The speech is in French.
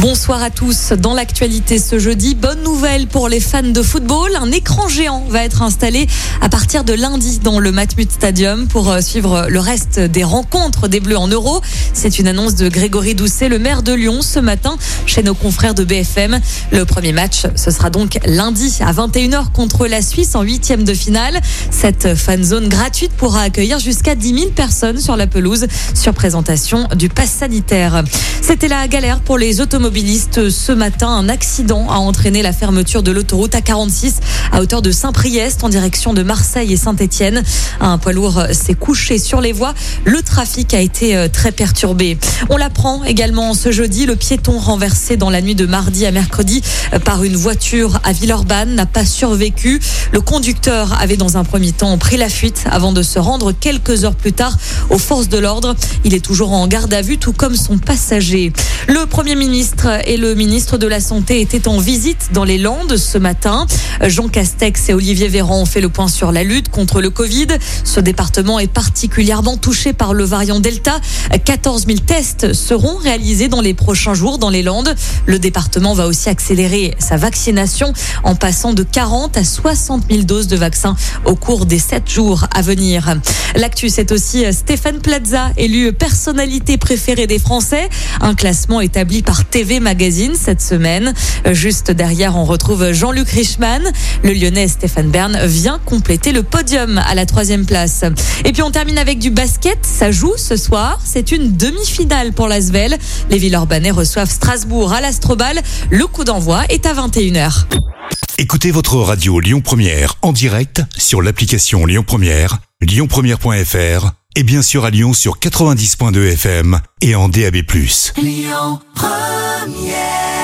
Bonsoir à tous. Dans l'actualité ce jeudi, bonne nouvelle pour les fans de football. Un écran géant va être installé à partir de lundi dans le Matmut Stadium pour euh, suivre le reste des rencontres des Bleus en Euro. C'est une annonce de Grégory Doucet, le maire de Lyon, ce matin chez nos confrères de BFM. Le premier match, ce sera donc lundi à 21h contre la Suisse en huitième de finale. Cette fan zone gratuite pourra accueillir jusqu'à 10 000 personnes sur la pelouse sur présentation du pass sanitaire. C'était la galère pour les ce matin. Un accident a entraîné la fermeture de l'autoroute A46 à hauteur de Saint-Priest en direction de Marseille et Saint-Étienne. Un poids lourd s'est couché sur les voies. Le trafic a été euh, très perturbé. On l'apprend également ce jeudi. Le piéton renversé dans la nuit de mardi à mercredi euh, par une voiture à Villeurbanne n'a pas survécu. Le conducteur avait dans un premier temps pris la fuite avant de se rendre quelques heures plus tard aux forces de l'ordre. Il est toujours en garde à vue, tout comme son passager. Le Premier ministre et le ministre de la Santé étaient en visite dans les Landes ce matin. Jean Castex et Olivier Véran ont fait le point sur la lutte contre le Covid. Ce département est particulièrement touché par le variant Delta. 14 000 tests seront réalisés dans les prochains jours dans les Landes. Le département va aussi accélérer sa vaccination en passant de 40 à 60 000 doses de vaccins au cours des 7 jours à venir. L'actu, c'est aussi Stéphane Plaza, élu personnalité préférée des Français. Un classement établi par TV Magazine cette semaine. Juste derrière, on retrouve Jean-Luc Richman. Le Lyonnais Stéphane Bern vient compléter le podium à la troisième place. Et puis on termine avec du basket. Ça joue ce soir. C'est une demi-finale pour l'Asvel. Les Villeurbanais reçoivent Strasbourg à l'Astrobal. Le coup d'envoi est à 21h. Écoutez votre radio Lyon Première en direct sur l'application Lyon Première, lyonpremière.fr et bien sûr à Lyon sur 90.2 FM et en DAB+. Lyon Première